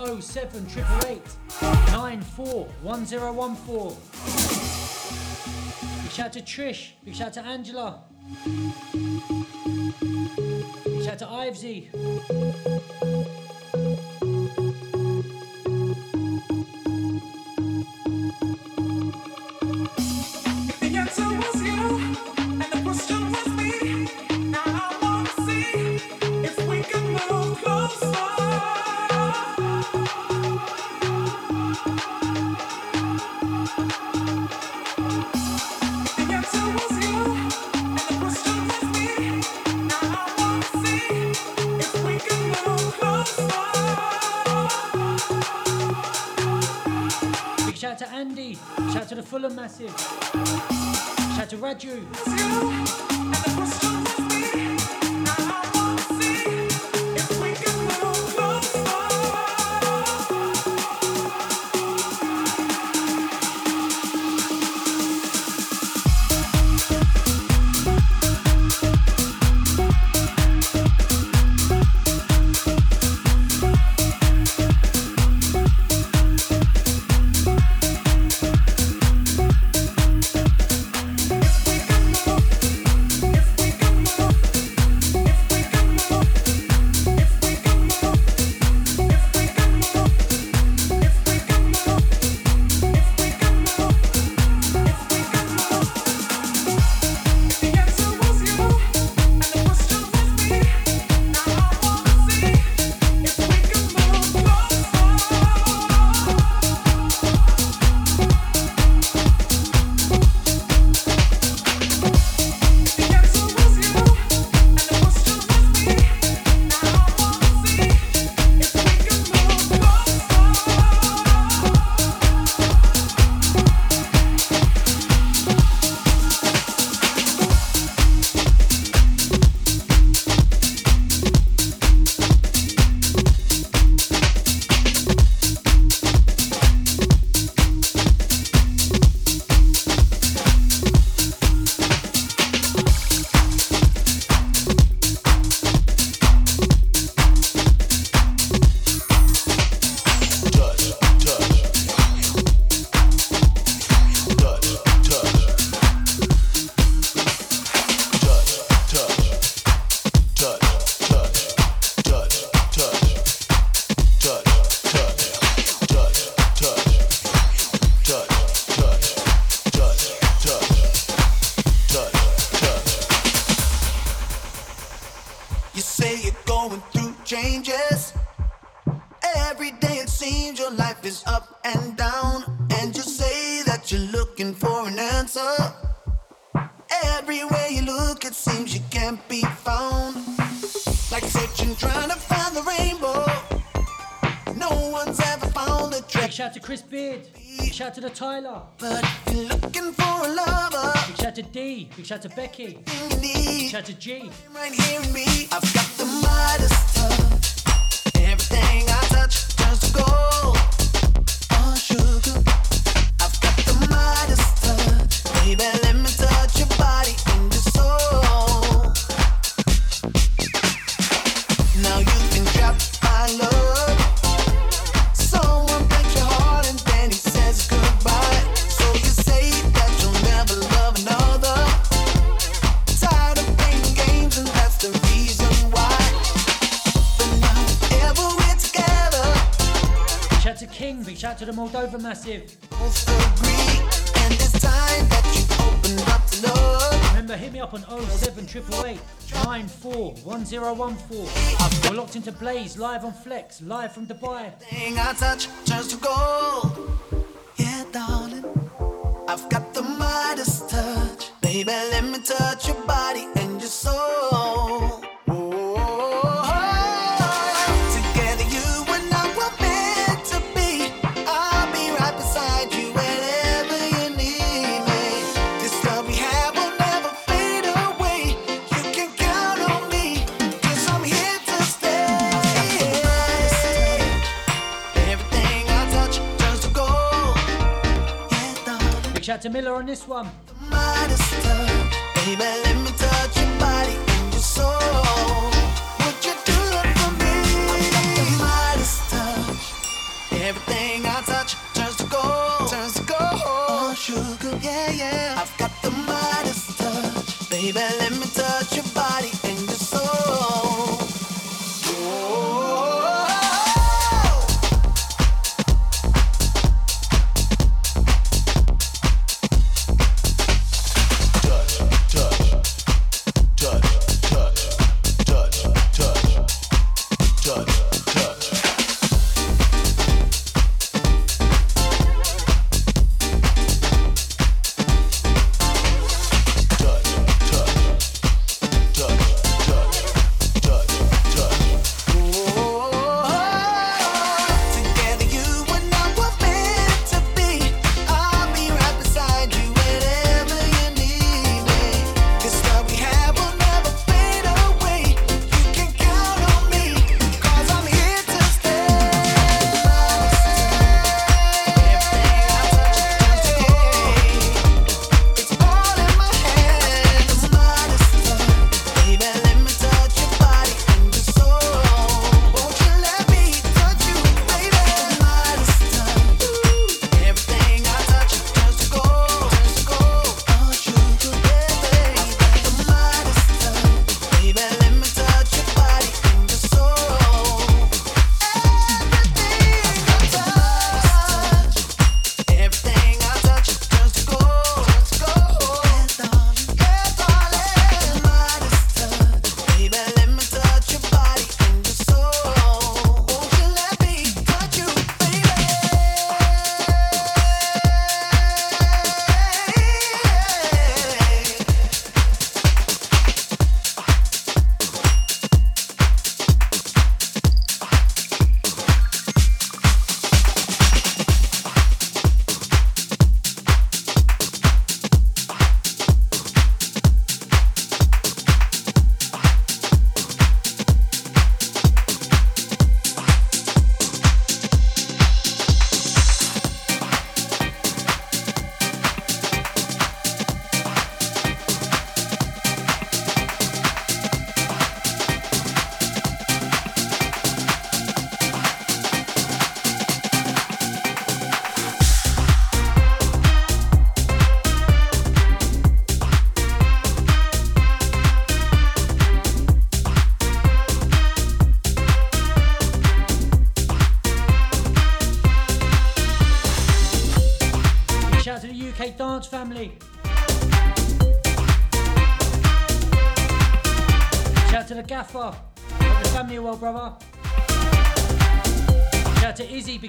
007 941014. Big shout to Trish, big shout to Angela. Big shout to Ivesy. Massive. Shout to Raju. Layla. But if you're looking for a lover, big shout to D, big shout to Becky, big shout to G. Right massive. Remember, hit me up on 07888 941014. We're locked into Blaise, live on Flex, live from Dubai. I touch turns to gold. Yeah, darling, I've got the Midas touch. Baby, let me touch your body and your soul. to Miller on this one.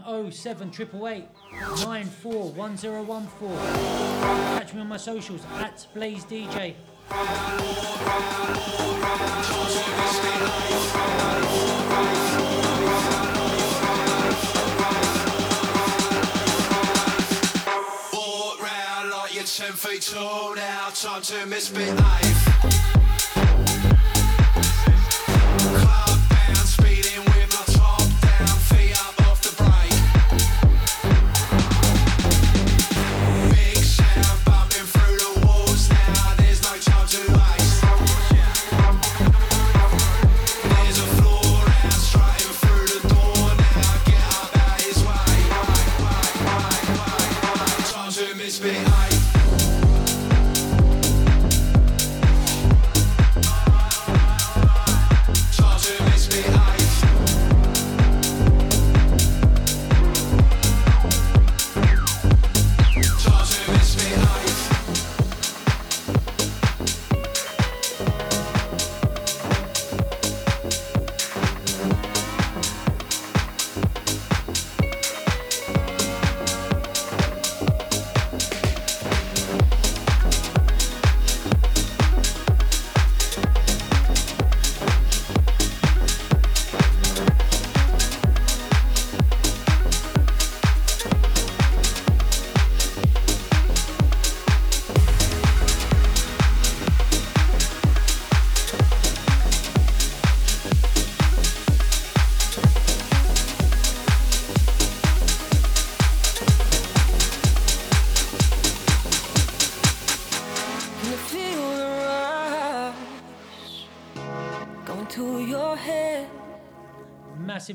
on 07888 Catch me on my socials at Blaise DJ. Ten feet tall now, time to misbehave.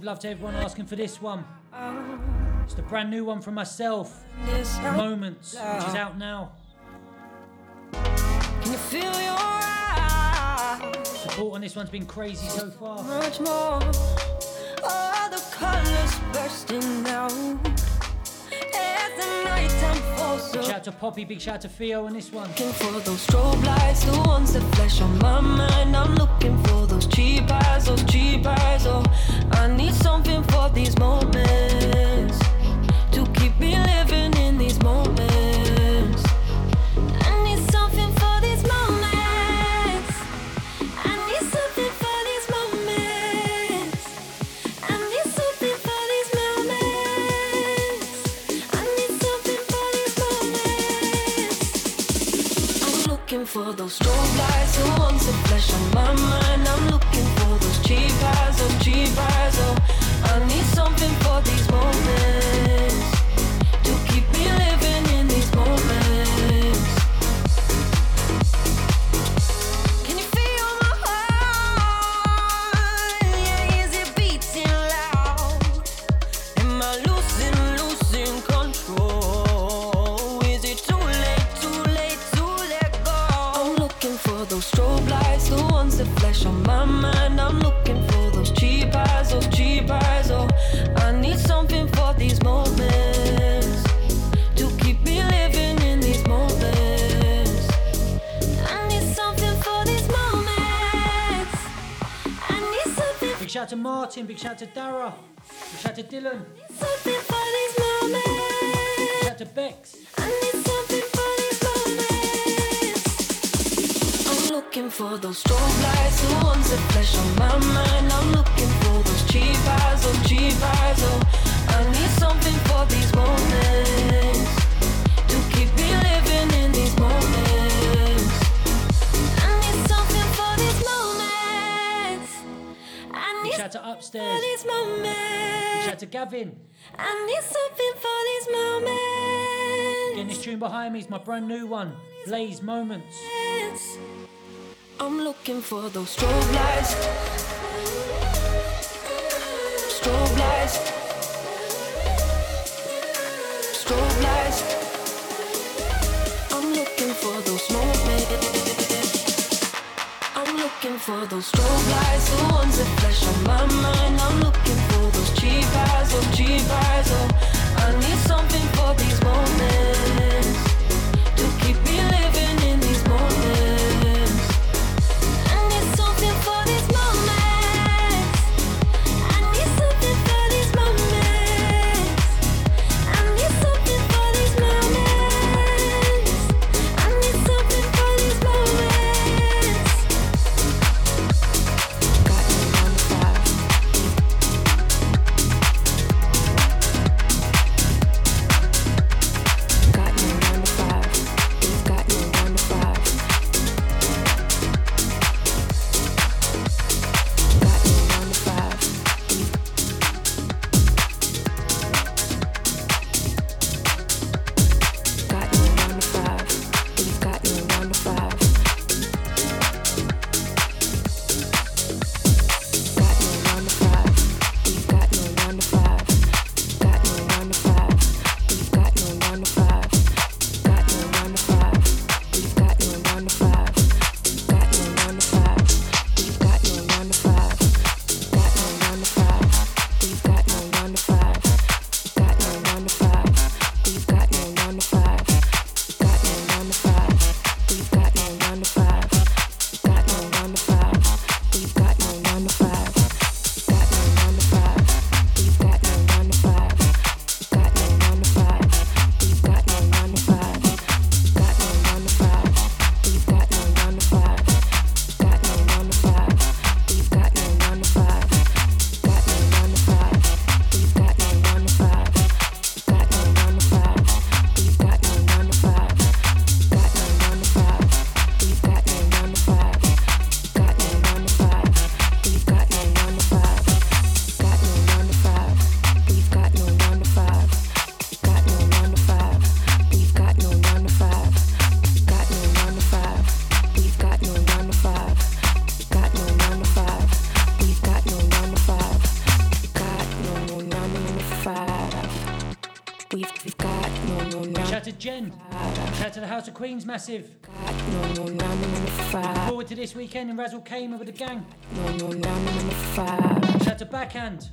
Love to everyone asking for this one. Oh. It's the brand new one from myself, Moments, which is out now. Can you feel your eyes? Support on this one's been crazy so far. Much more. All the colors bursting out. Big shout out to Poppy, big shout out to Theo on this one. Looking for those strobe lights, the ones that flash on my mind. I'm looking for those cheap eyes, those cheap eyes. Oh, I need something for these moments to keep me living in these moments. For those strobe lights, Who ones that flash on my mind. I'm looking for those cheap eyes, those cheap eyes. Oh, shout out to Martin, big shout out to Dara, big shout out to Dylan, something for these big shout to Bex. I need something for these moments. I'm looking for those strobe lights, the ones that flash on my mind. I'm looking for those cheap eyes, those cheap eyes. Oh, I need something for these moments shout out to Upstairs, these big moments. shout out to Gavin. I need something for these moments. Getting this tune behind me is my brand new one, Blaise Moments. I'm looking for those strobe lights. Strobe lights. Strobe lights. I'm looking for those moments. I'm looking for those strobe lights, the ones that flash on my mind. I'm looking for those cheap eyes, those cheap eyes. Oh, I need something for these to Queen's Massive. Forward to this weekend in Razzle Kamer with the gang. Shout out to Backhand.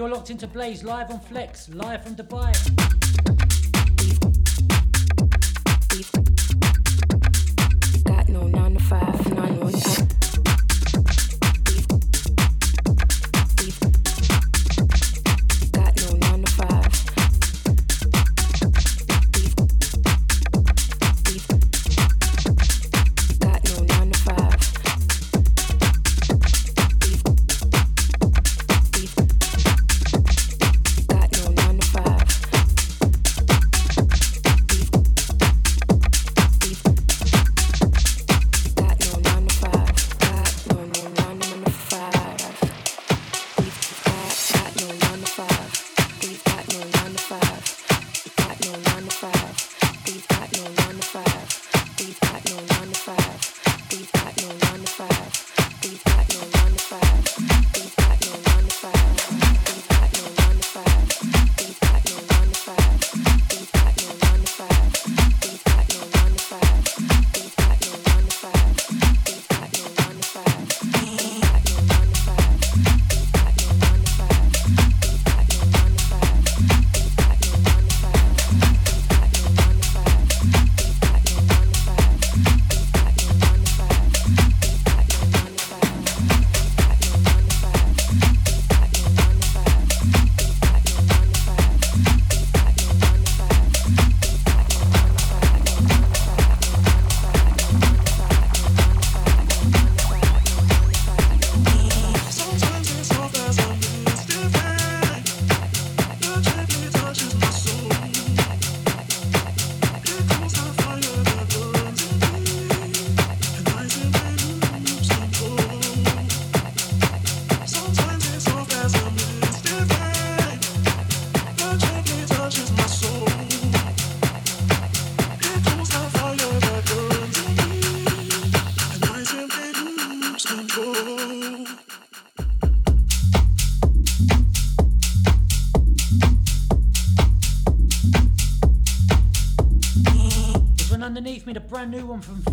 you're locked into Blaise live on Flex, live from Dubai. Got no nine to five. brand new one from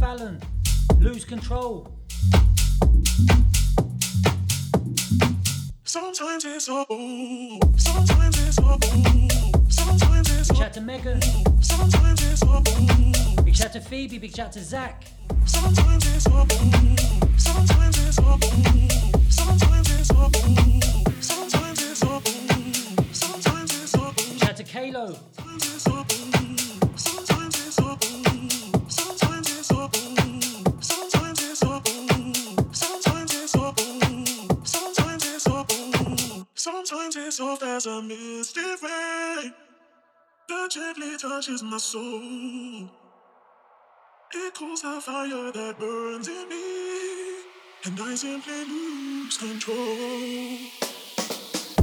simply lose control.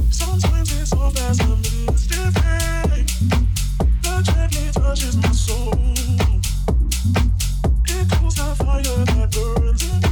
Sometimes it's gently touches my soul. It calls the fire that burns in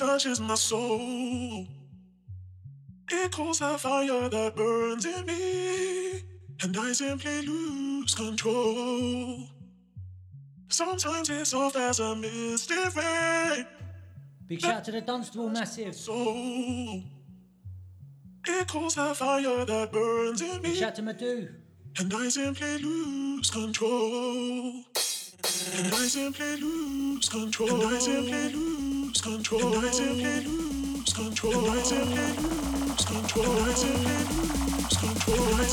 touches my soul. It cools the fire that burns in me, and I simply lose control. Sometimes it's soft as a misty rain Big shout to the Dunstable Massive. soul. It cools the fire that burns in Big me, shout to Madhu. and I simply lose control. And I simply lose control. And I simply lose control. I control. I control. I control. I control. I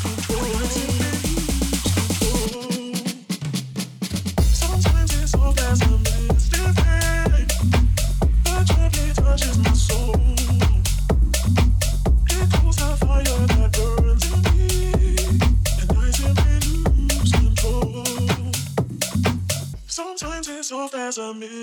control. Sometimes it's so fast and misty rain that gently touches my soul. It cools the fire that burns in me, I control. Sometimes it's misty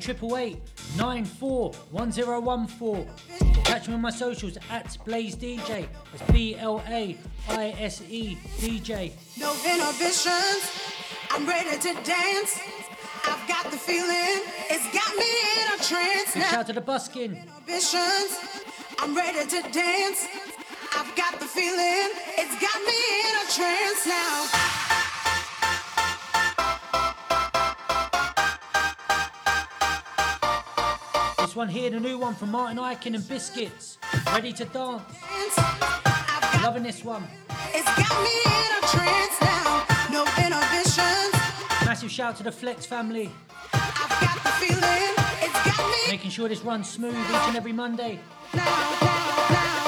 07888 941014. Catch me on my socials at Blaise DJ. That's B L A I S E DJ. no inhibitions. I'm ready to dance. I've got the feeling. It's got me in a trance now. shout out to the Buskin. Inhibitions. I'm ready to dance. I've got the feeling. It's got me in a trance now. This one here, the new one from Martin Ikin and Biscuits. Ready to dance. Dance. I've got, Loving this one. it's got me in a trance now. No inhibitions. Massive shout to the Flex family. I've got the feeling. It's got me Making sure this runs smooth each and every Monday. now, now, now,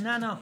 Nano.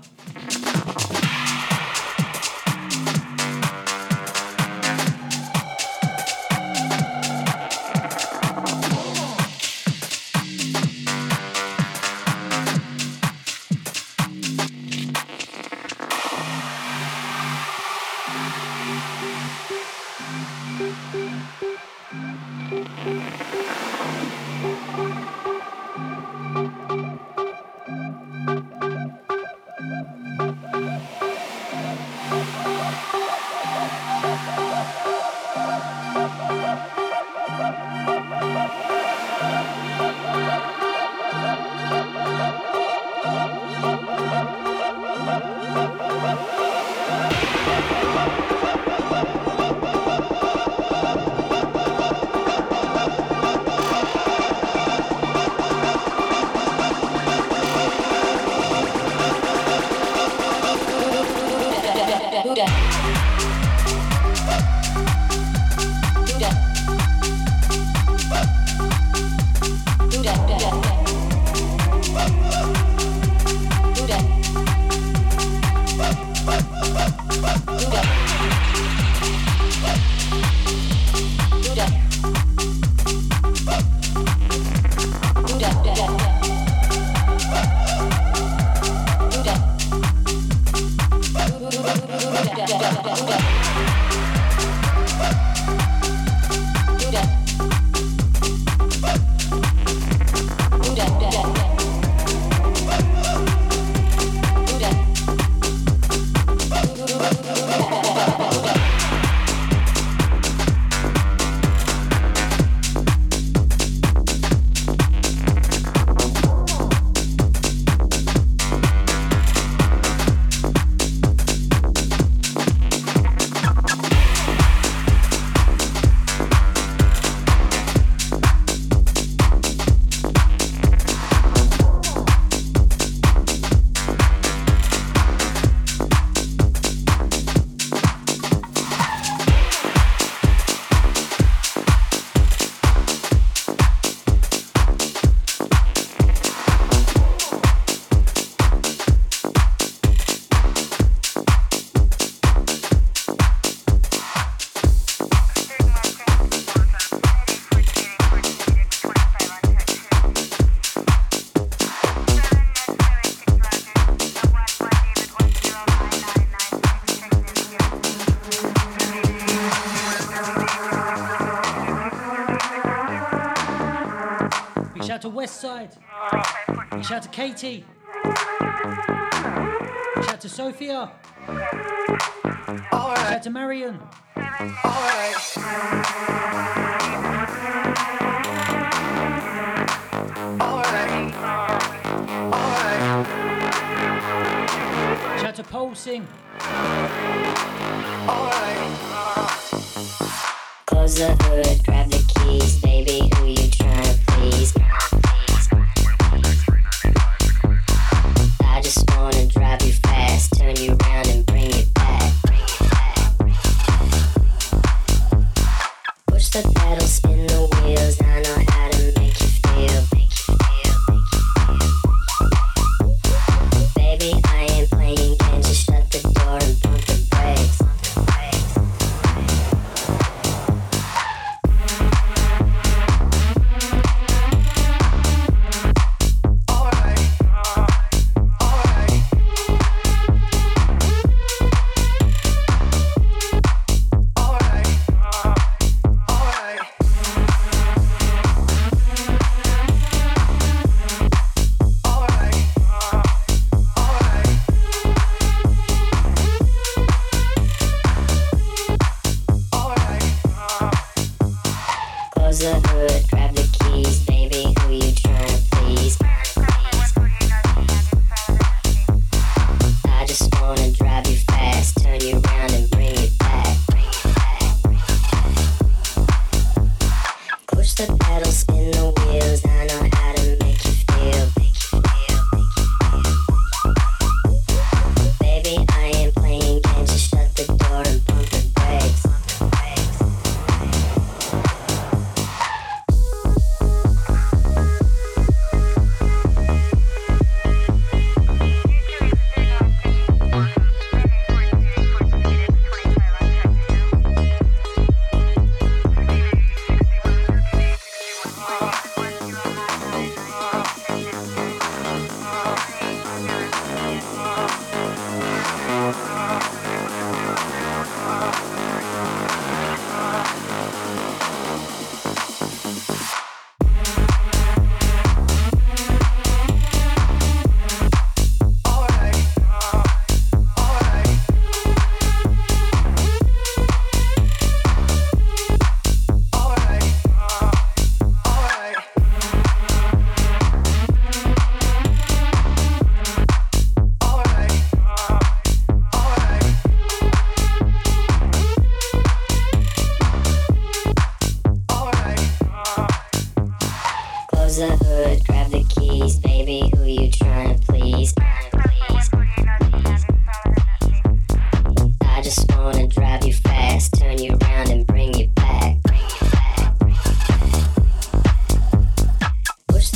side. Shout to Katie. Shout to Sophia. All right. Shout to Marion. All right. Shout to Pulsing. Close the hood, grab the keys, baby. Who you?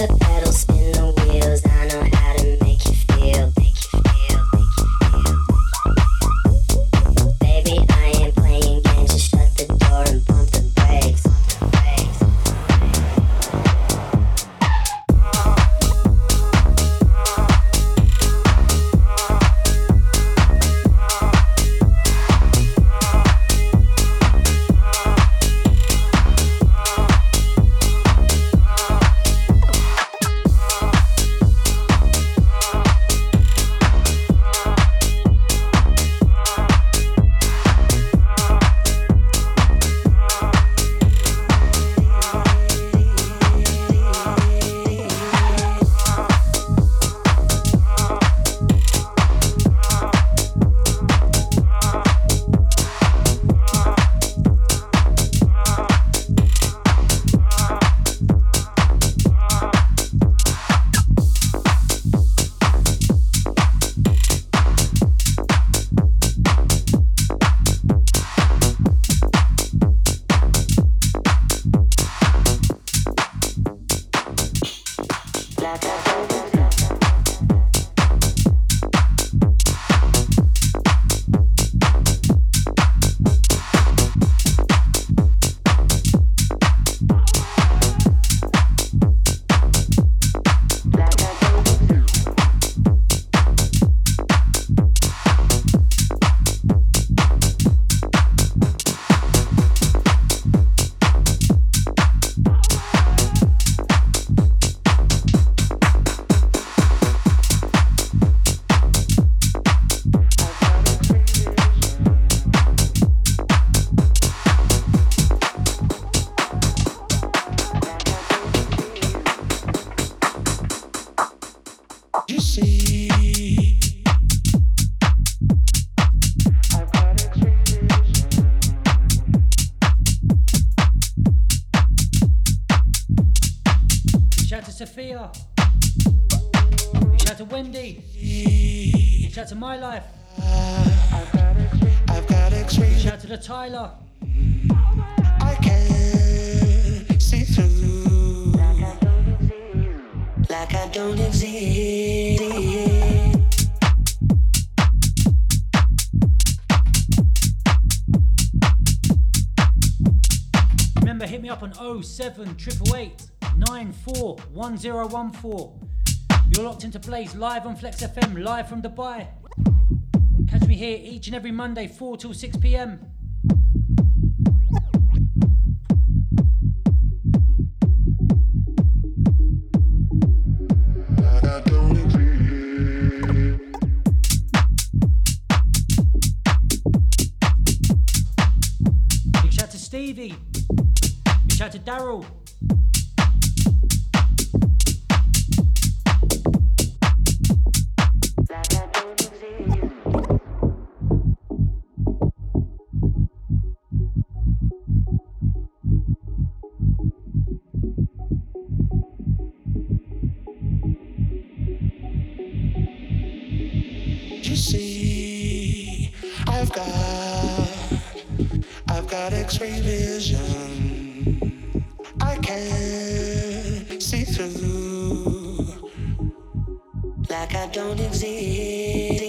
the pedals spin the for. You're locked into Blaise live on Flex FM, live from Dubai. Catch me here each and every Monday, 4 till 6 pm. I've got X-ray vision. I can see through like I don't exist.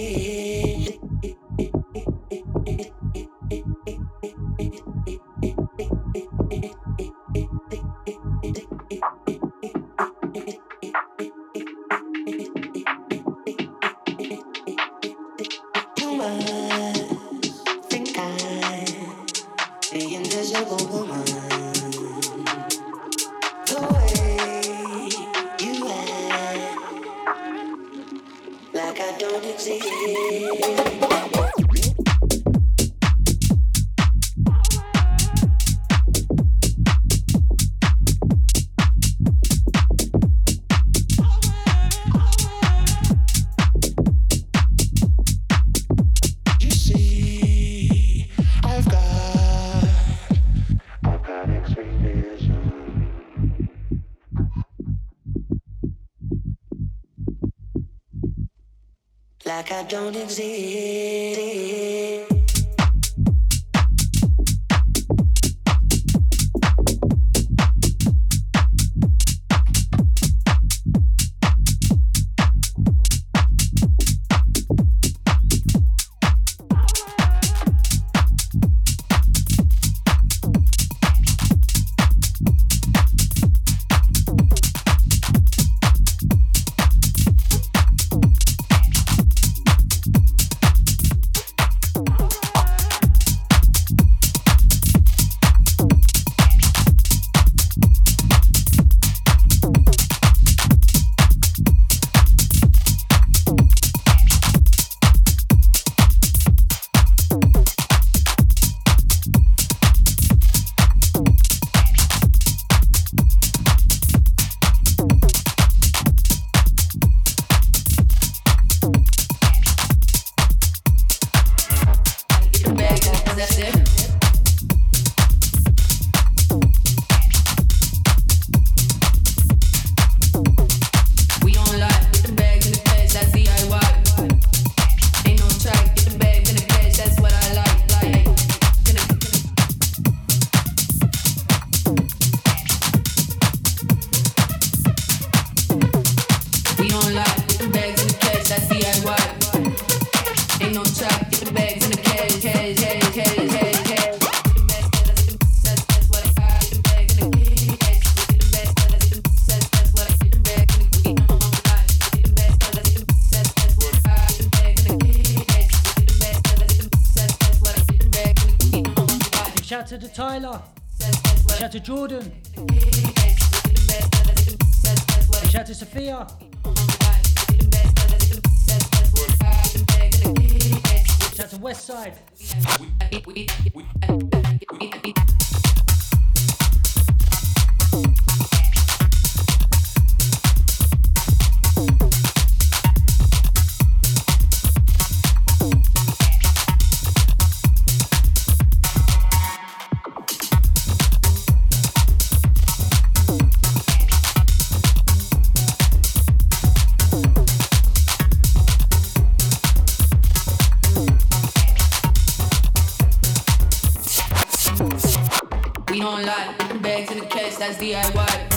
online. Bags in the cash, that's DIY.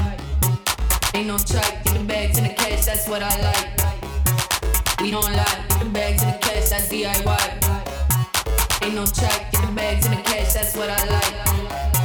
Ain't no track, get the bags in the cash, that's what I like. We don't lie, get the bags in the cash, that's DIY. Ain't no track, get the bags in the cash, that's what I like.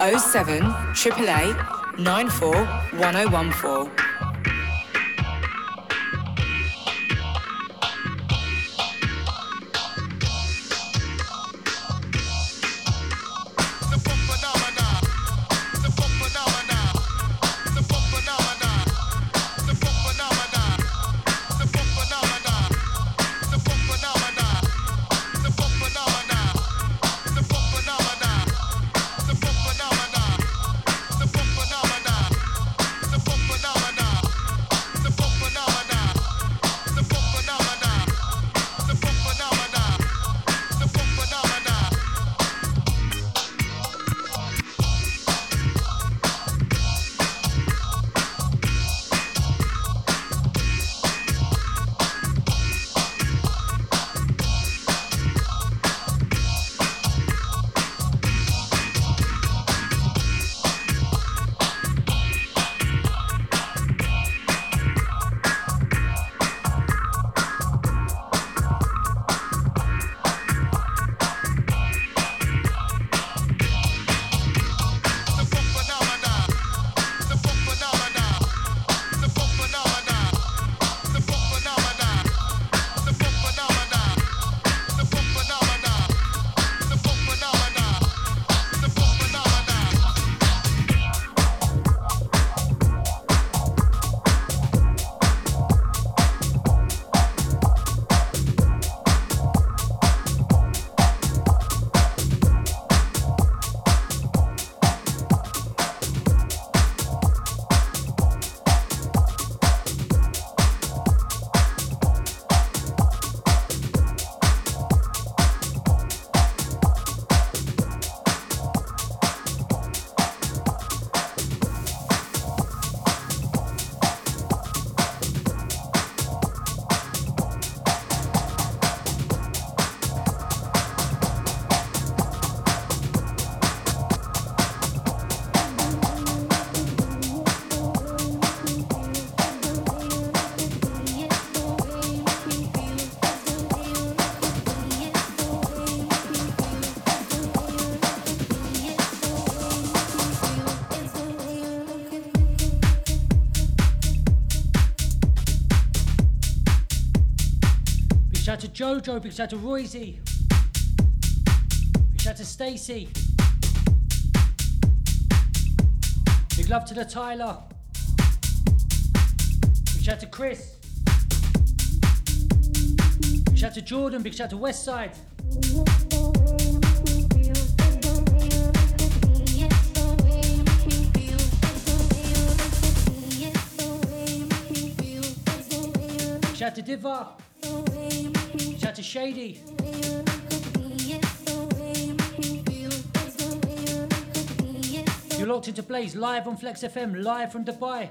07 888 94 Jojo, big shout to Royzy. Big shout to Stacy. Big love to the Tyler. Big shout to Chris. Big shout to Jordan, big shout to Westside. Shout out to Diva. To Shady. You're locked into Blaise live on Flex FM, live from Dubai.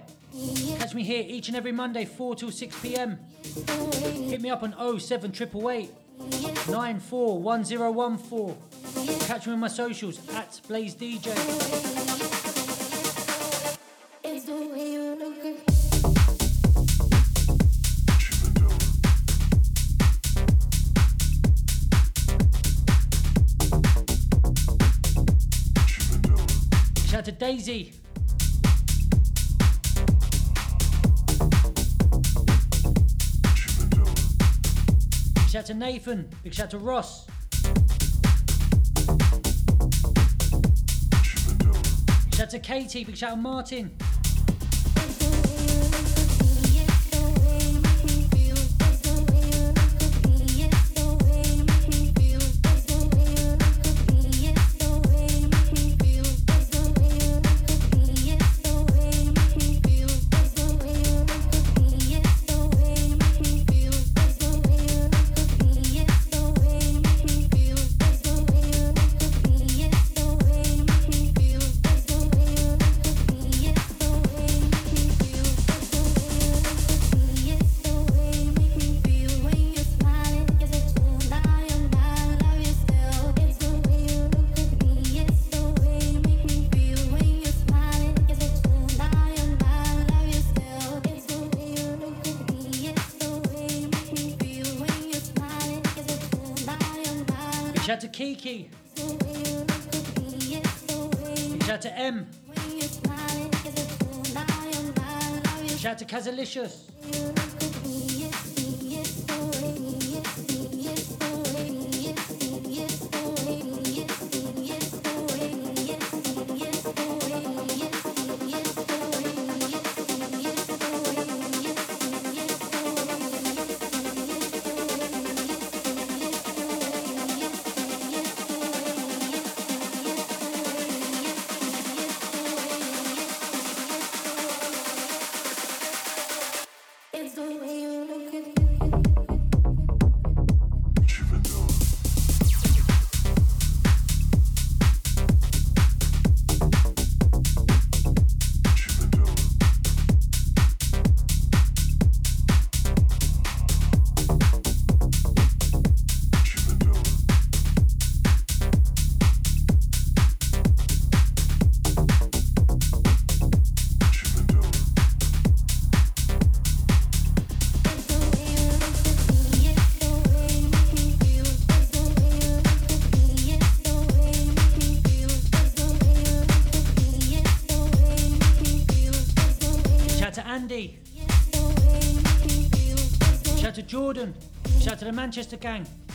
Catch me here each and every Monday, 4 till 6 pm. Hit me up on 07888 941014. Catch me on my socials at Blaise DJ. Daisy. Big shout out to Nathan. Big shout out to Ross. Big shout out to Katie. Big shout out to Martin. Shout out to Kiki. Shout out to M. Shout out to Kazalicious. Manchester gang.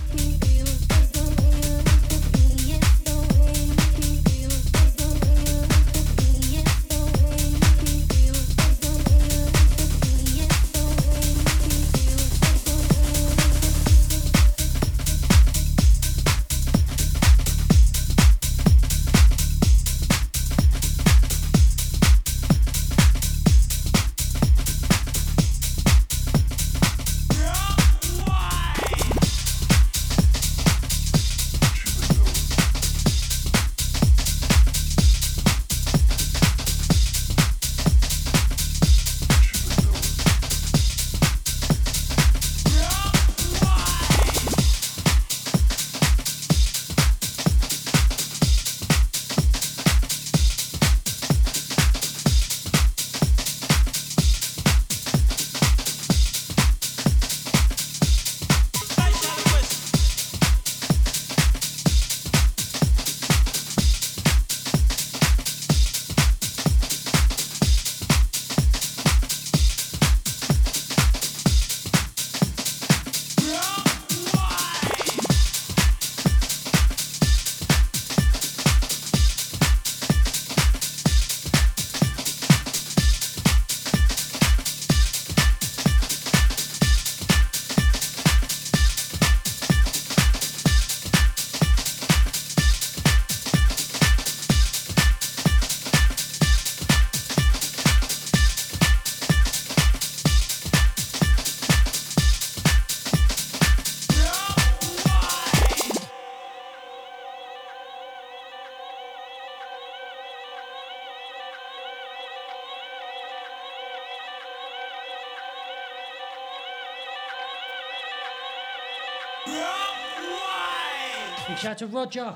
Shout to Roger.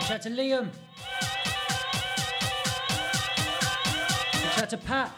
Shout to Liam. Shout to Pat.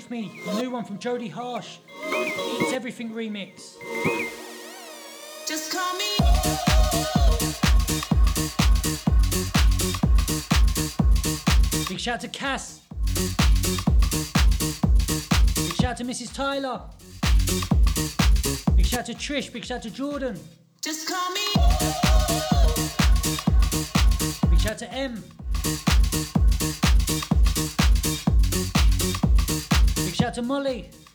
This me, the new one from Jodie Harsh. It's Everything remix. Just call me. Big shout to Cass. Big shout to Mrs. Tyler. Big shout to Trish. Big shout to Jordan. Just call me. Big shout to M. Shout to Molly.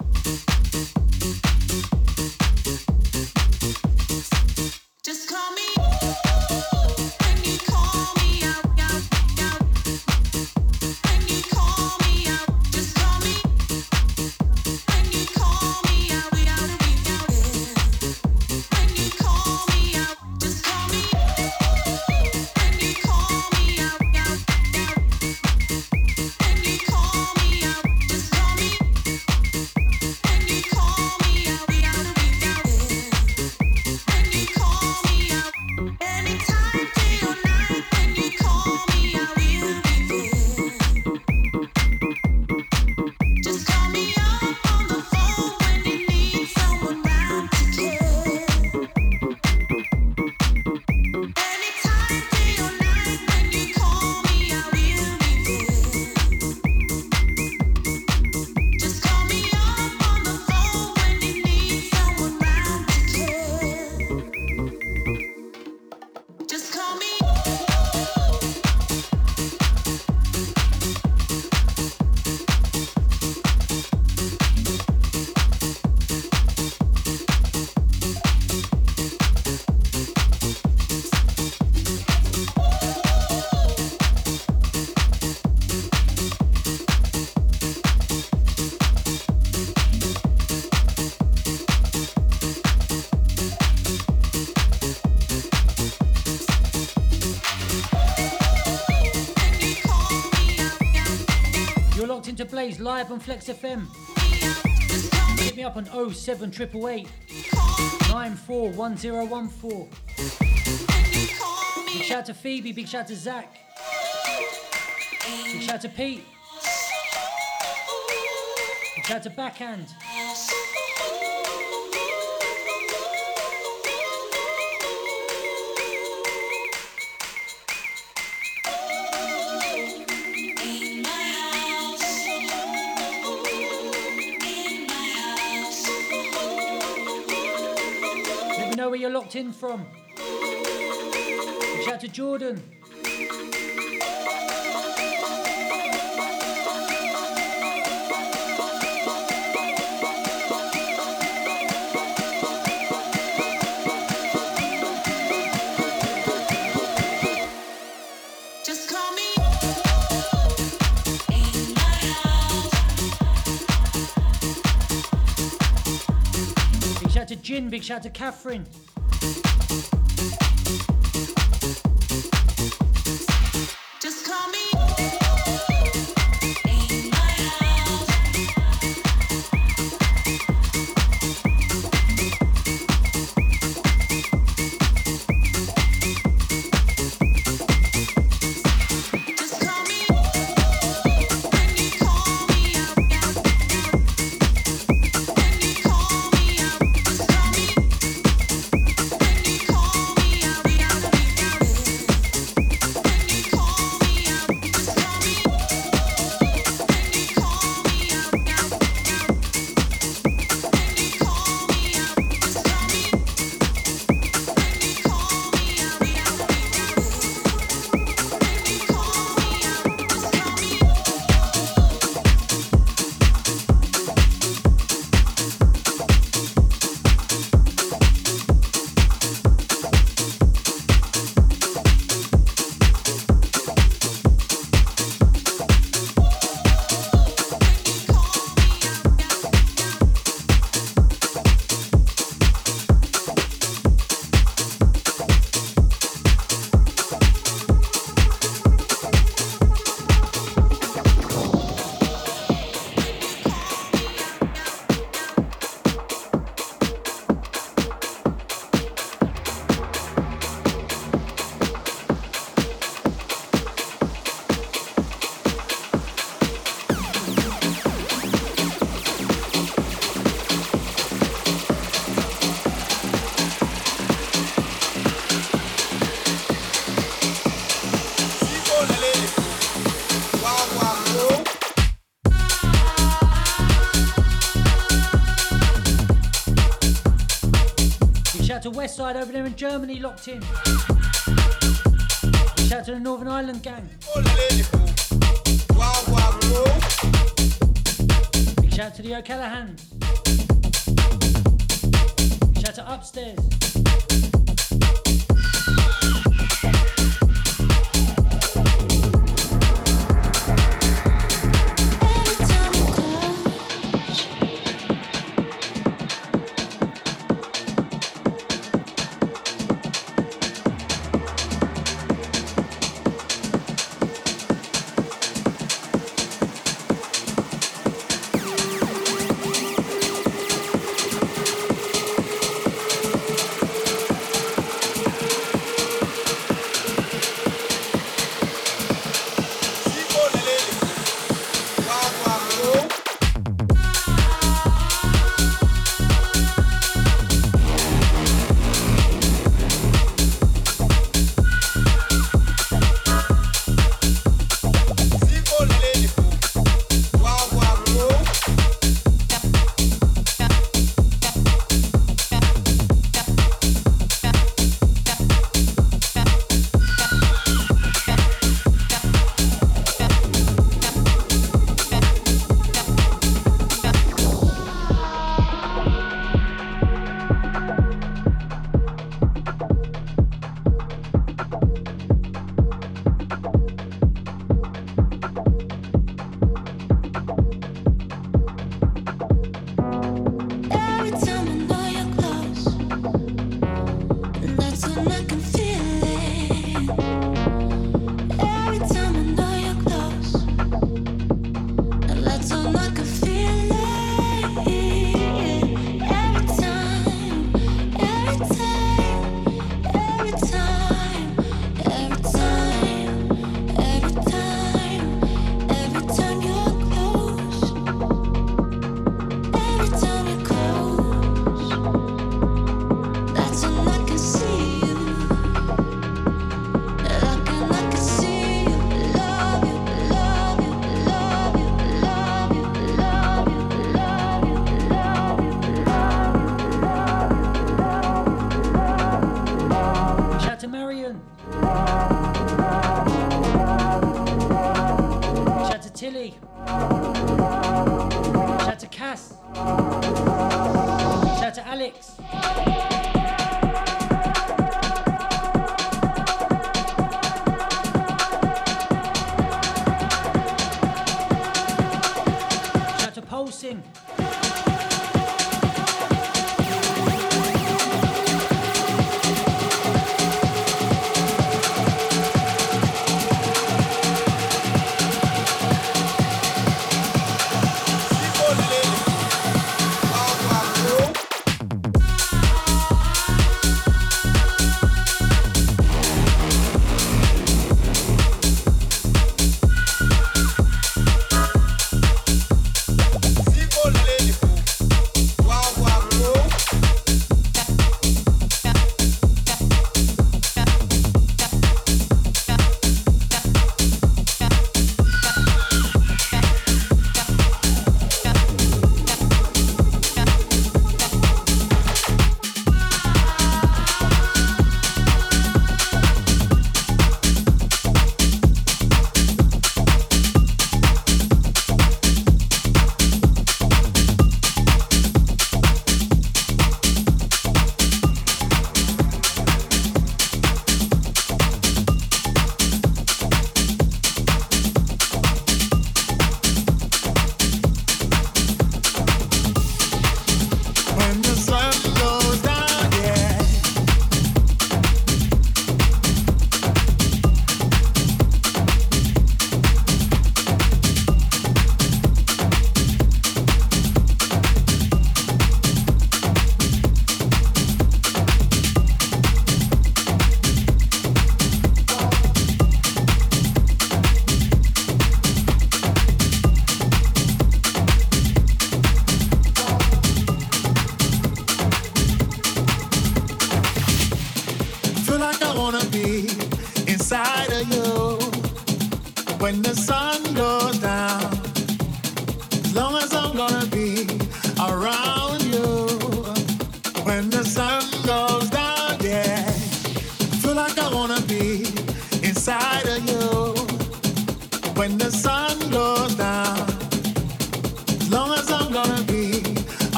Blaise live on Flex FM. Hit me up on 07888 941014. Big shout to Phoebe, big shout to Zach. Big shout to Pete. Big shout to Backhand. Locked in from. Big shout to Jordan. Just call me. Big shout to Jin, big shout to Catherine. To Westside over there in Germany, locked in. Shout to the Northern Ireland gang. Big shout to the O'Callaghan. Big shout to Upstairs.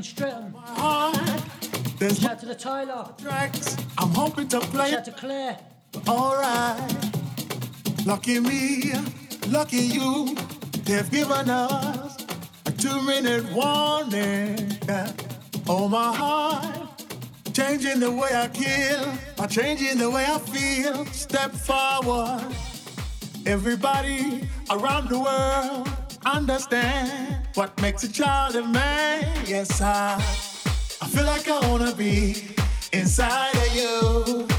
coming straight Shout out to the Tyler. Tracks. I'm hoping to play. Shout out to Claire. Alright. Lucky me, lucky you. They've given us a two-minute warning. Oh my heart, changing the way I kill, I'm changing the way I feel. Step forward, everybody around the world understand. What makes a child a man? Yes, I, I feel like I wanna be inside of you.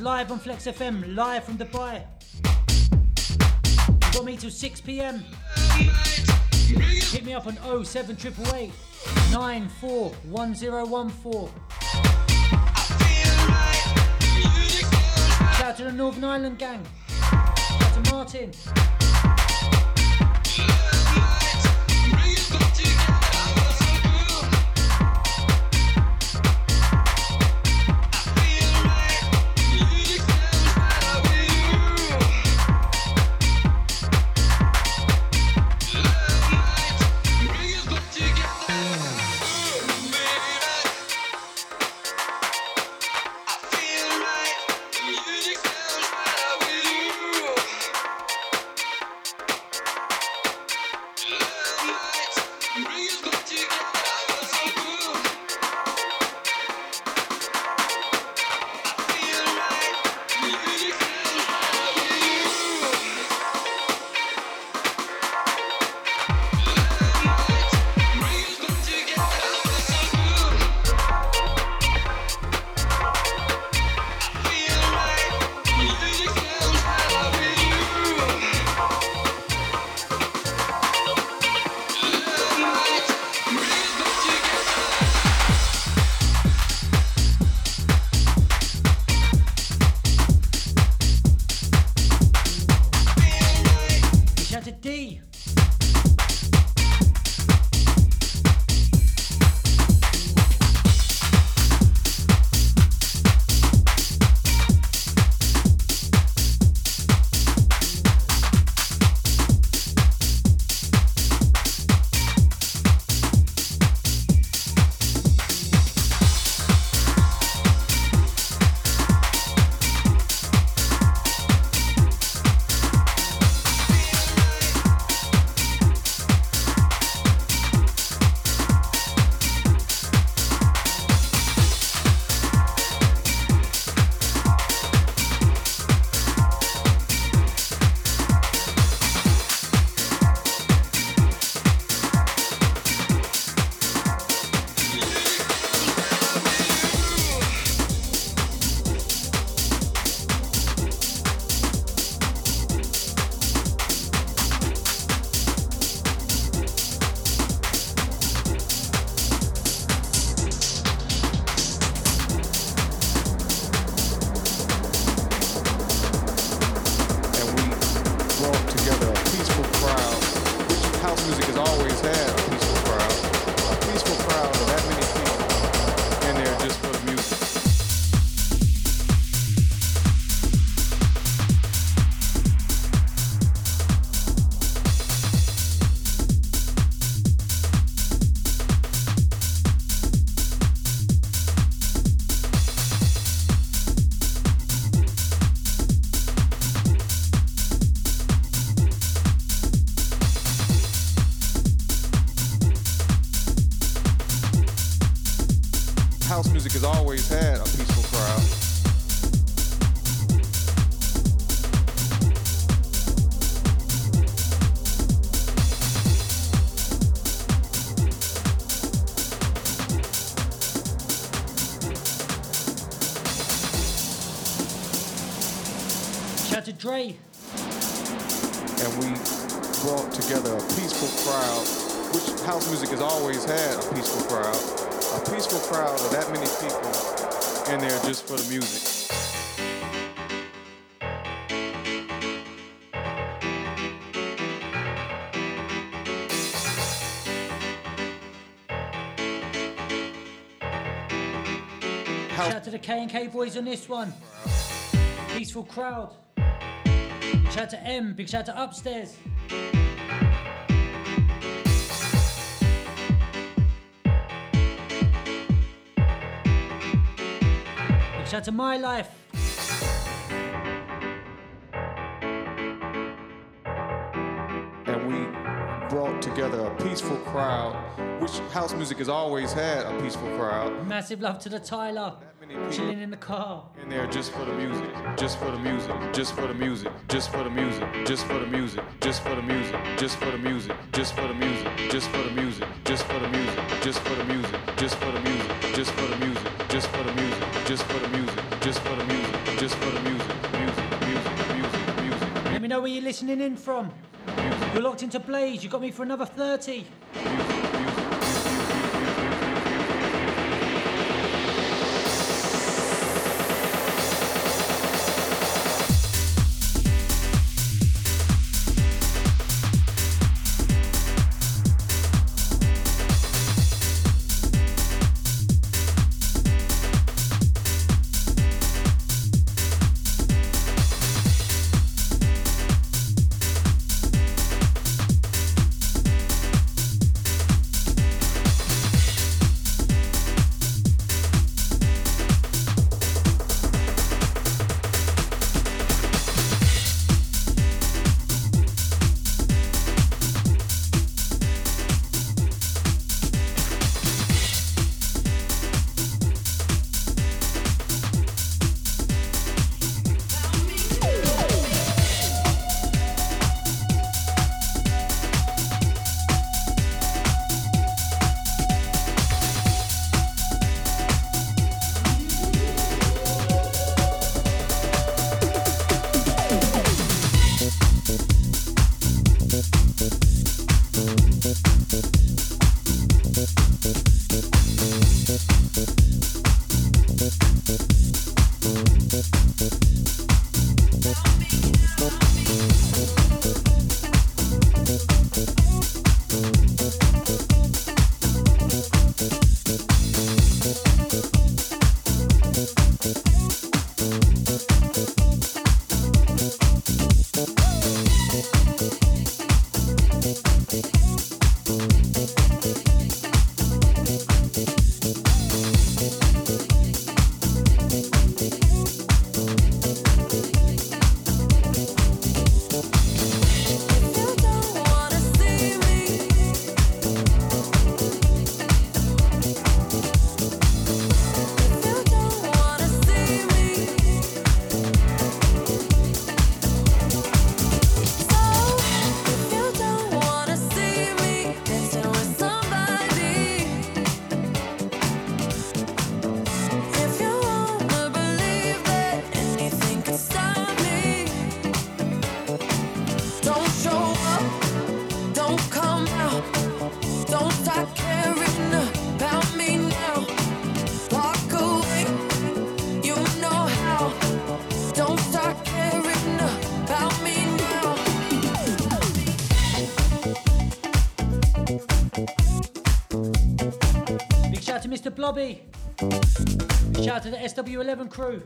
live on Flex FM, live from Dubai. You've got me till 6 pm. Hit me up on 07888 941014. Shout out to the Northern Ireland gang. Shout out to Martin. Harry the K and K boys on this one. Peaceful crowd. Big shout out to M. Big shout out to upstairs. Big shout out to my life. and we brought together a peaceful crowd, which house music has always had a peaceful crowd. Massive love to the Tyler. Chilling in the car. In there just for the music, just for the music, just for the music, just for the music, just for the music, just for the music, just for the music, just for the music, just for the music, just for the music, just for the music, just for the music, just for the music, just for the music, just for the music, just for the music, just for the music, music, music, music, music. Let me know where you're listening in from. You're locked into Blaise. You got me for another 30. Big shout out to the SW11 crew.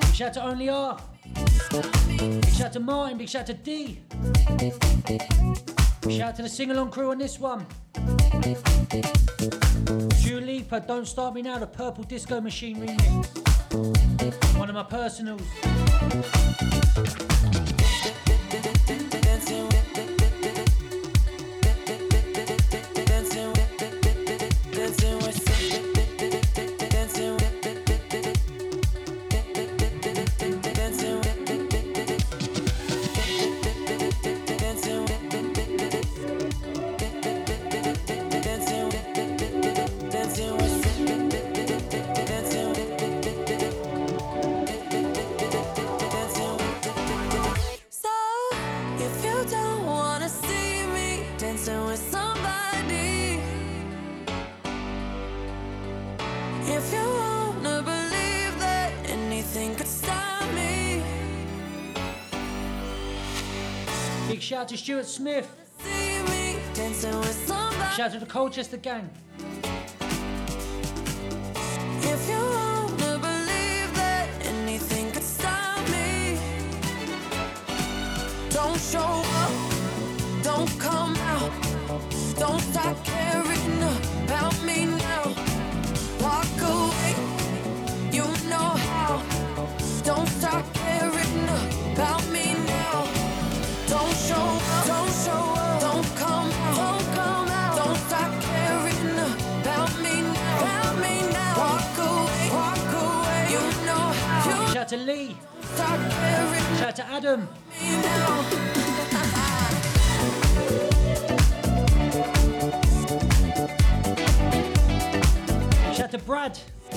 Big shout out to Only R. Big shout out to Martin. Big shout out to D. Big shout out to the sing along crew on this one. Dua Lipa, Don't Start Me Now, the Purple Disco Machine remix. One of my personals. To Stuart Smith. see me dancing with somebody. Shout out to the Colchester gang.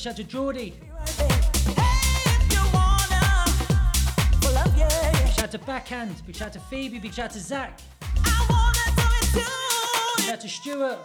big shout to Geordie. Big shout to Backhand. Big shout to Phoebe. Big shout to Zach. Big shout to Stuart.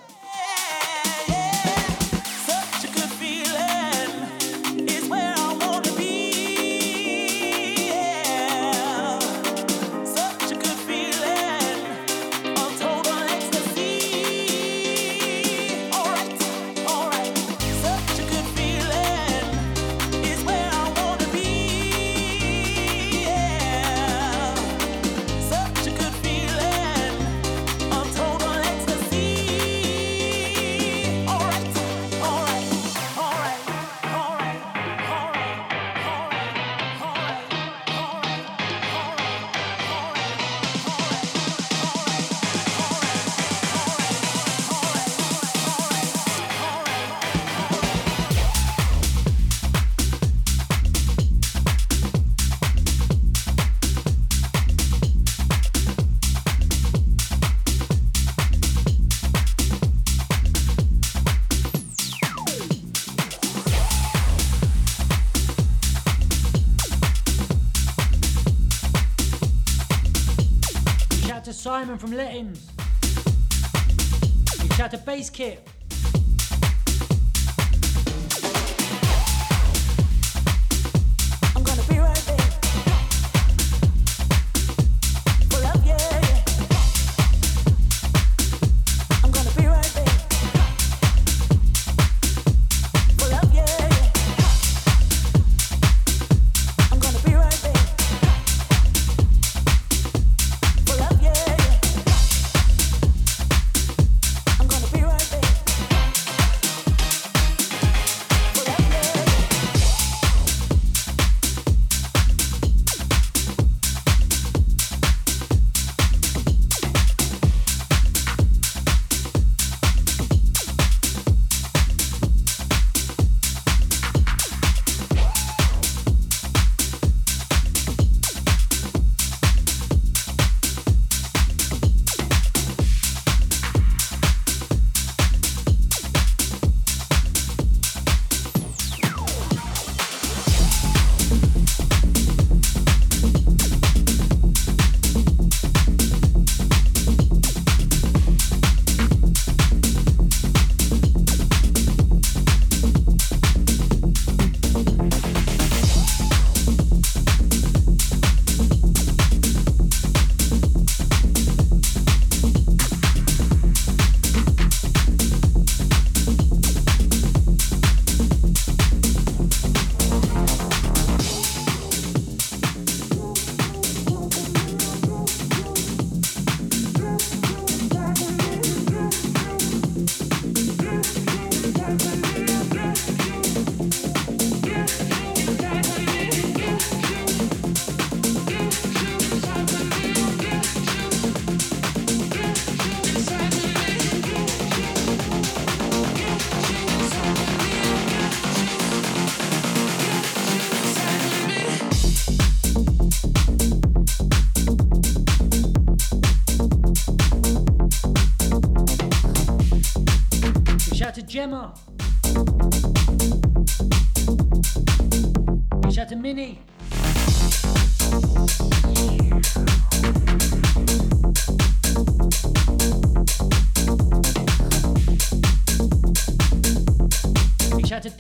from Lettings. we've got a Base Kit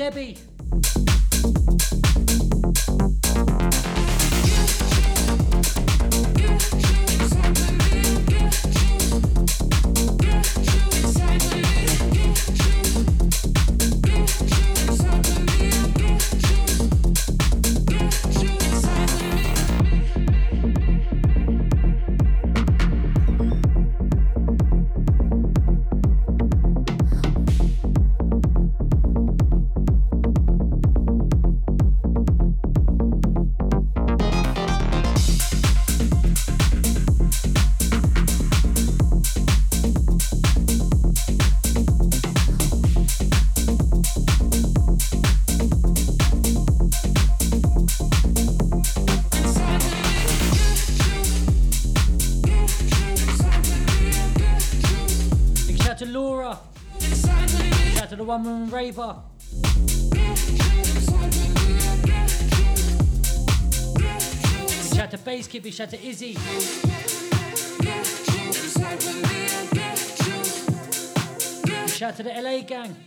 Debbie. Kibby, shout to Izzy. Shout to the LA gang.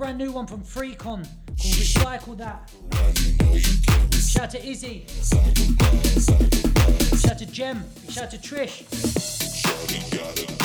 Brand new one from Freecon called Recycle That. Shout out to Izzy. Shout out to Jem. Shout out to Trish.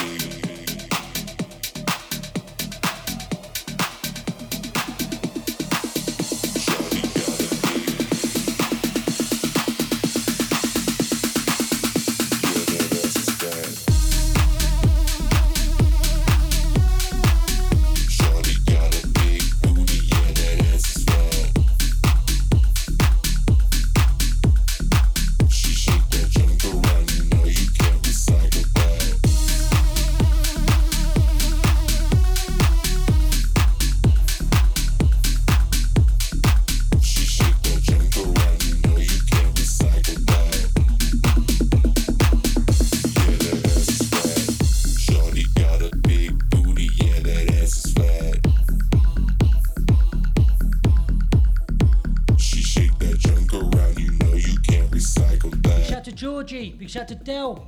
Shout to Dell.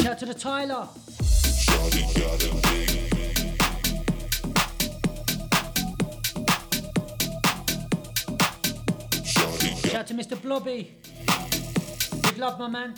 Shout to the Tyler. Shout to Mr. Blobby. Big love, my man.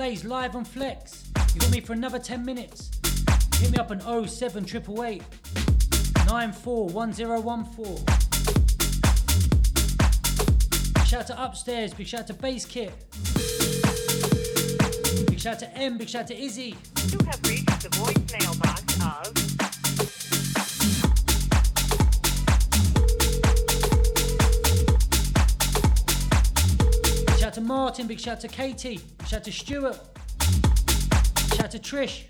Blaise live on Flex. You got me for another 10 minutes. Hit me up on 07888 941014. Shout out to Upstairs, big shout out to Bass Kit. Big shout out to M, big shout out to Izzy. You have reached the voicemail box of big shout to Katie, big shout to Stuart, shout to Trish.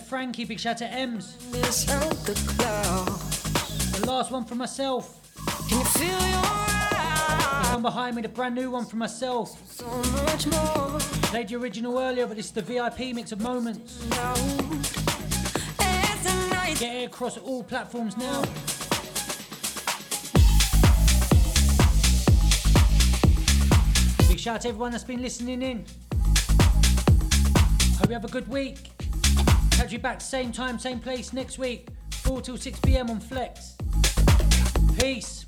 Frankie. Big shout to Ems. The last one for myself. Can you feel your? The one behind me, the brand new one for myself. So much more Played the original earlier, but this is the VIP mix of moments. now. As the night Get it across all platforms now. Big shout out to everyone that's been listening in. Hope you have a good week. Catch you back same time, same place next week, 4 till 6 pm on Flex. Peace.